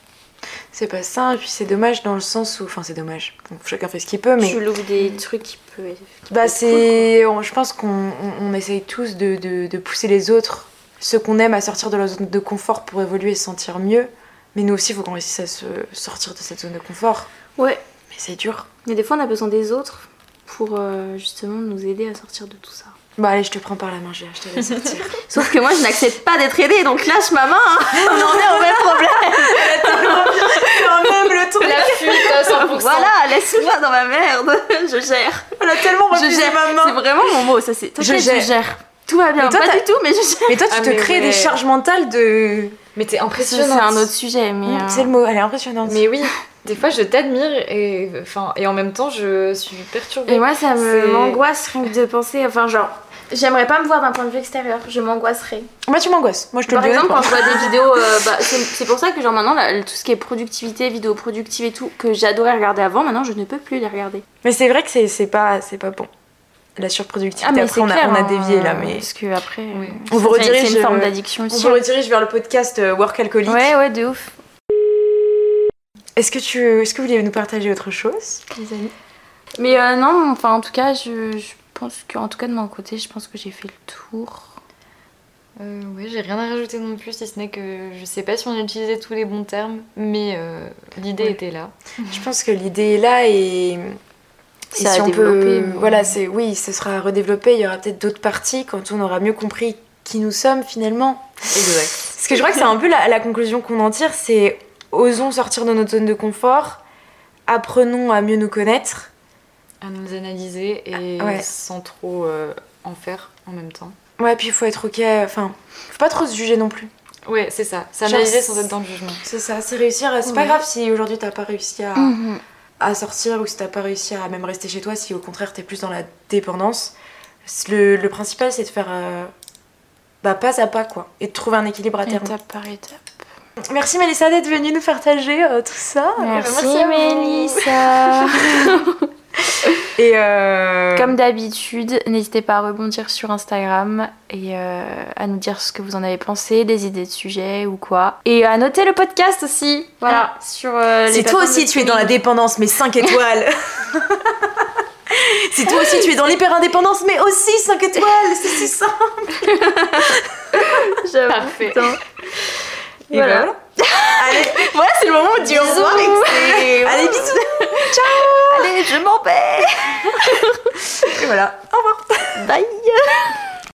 C'est pas ça, et puis c'est dommage dans le sens où. Enfin, c'est dommage. Bon, chacun fait ce qu'il peut, mais. Tu loues des trucs qui peuvent qui Bah, c'est. Je pense qu'on on, on essaye tous de, de- de pousser les autres, ceux qu'on aime, à sortir de leur zone de confort pour évoluer et se sentir mieux. Mais nous aussi, il faut qu'on réussisse à se sortir de cette zone de confort. Ouais. Mais c'est dur. Mais des fois, on a besoin des autres pour euh, justement nous aider à sortir de tout ça. Bah, allez, je te prends par la main, je te laisse sortir. Sauf que moi, je n'accepte pas d'être aidée, donc lâche ma main. hein. On en est au même problème. même le truc La fuite à 100%. Voilà, laisse-moi dans ma merde. Je gère. Elle a tellement Je refusé gère. ma C'est main vraiment mon mot, ça c'est. Je je gère. gère. tout va bien. Mais toi, pas du tout, mais je Mais toi, tu Ah, te crées ouais. des charges mentales de. Mais t'es c'est impressionnante. un autre sujet, mais. euh, C'est le mot, elle est impressionnante. Mais oui, des fois je t'admire et, enfin, et en même temps je suis perturbée. Et moi, ça me C'est- m'angoisse rien que de penser. Enfin, genre, j'aimerais pas me voir d'un point de vue extérieur. Je m'angoisserais. Moi, tu m'angoisses. Moi, je te Par le dis. exemple, quand je vois des vidéos, euh, bah, c'est c'est pour ça que genre maintenant là, tout ce qui est productivité, vidéo productive et tout, que j'adorais regarder avant, maintenant je ne peux plus les regarder. Mais c'est vrai que c'est c'est pas, c'est pas bon. La surproductivité. Ah mais Après, c'est on a, clair. on a hein, dévié là, mais. parce que après, Oui. euh, On vous redirige, C'est une forme euh, d'addiction On vous redirige vers le podcast Work Alcoolique. Ouais, ouais, de ouf. Est-ce que tu, est-ce que vous voulez nous partager autre chose, les amis Mais euh, non, enfin en tout cas, je, je pense que, en tout cas de mon côté, je pense que j'ai fait le tour. Euh, ouais, j'ai rien à rajouter non plus, si ce n'est que je sais pas si on utilisait tous les bons termes, mais euh, l'idée Ouais. était là. Je pense que l'idée est là et. et si on peut, mais- voilà, c'est oui, ce sera redéveloppé. Il y aura peut-être d'autres parties quand on aura mieux compris qui nous sommes finalement. Exact. Parce que je crois que c'est un peu la, la conclusion qu'on en tire, c'est osons sortir de notre zone de confort, apprenons à mieux nous connaître. À nous analyser et Ah, ouais. sans trop euh, en faire en même temps. Ouais, puis il faut être ok, enfin, faut pas trop se juger non plus. Ouais, c'est ça. Genre, S'analyser sans être dans le jugement. C'est ça, c'est réussir. C'est pas Ouais. grave si aujourd'hui t'as pas réussi à, Mhm. à sortir ou si t'as pas réussi à même rester chez toi, si au contraire t'es plus dans la dépendance. Le, le principal c'est de faire euh, bah, pas à pas quoi et de trouver un équilibre à terme. Étape par étape. Merci Mélissa d'être venue nous partager euh, tout ça. Merci, vous. Mélissa. Et euh, Comme d'habitude, n'hésitez pas à rebondir sur Instagram et euh, à nous dire ce que vous en avez pensé, des idées de sujets ou quoi. Et à noter le podcast aussi. Voilà, sur euh, les si toi aussi tu es dans la dépendance mais 5 étoiles. si toi aussi tu es dans l'hyper-indépendance mais aussi 5 étoiles, c'est si simple. J'avoue, Parfait. Et Voilà. voilà. Allez, Voilà, c'est le moment où on dit au revoir. allez bisous. Allez, je m'en vais. Et voilà. Au revoir. Bye.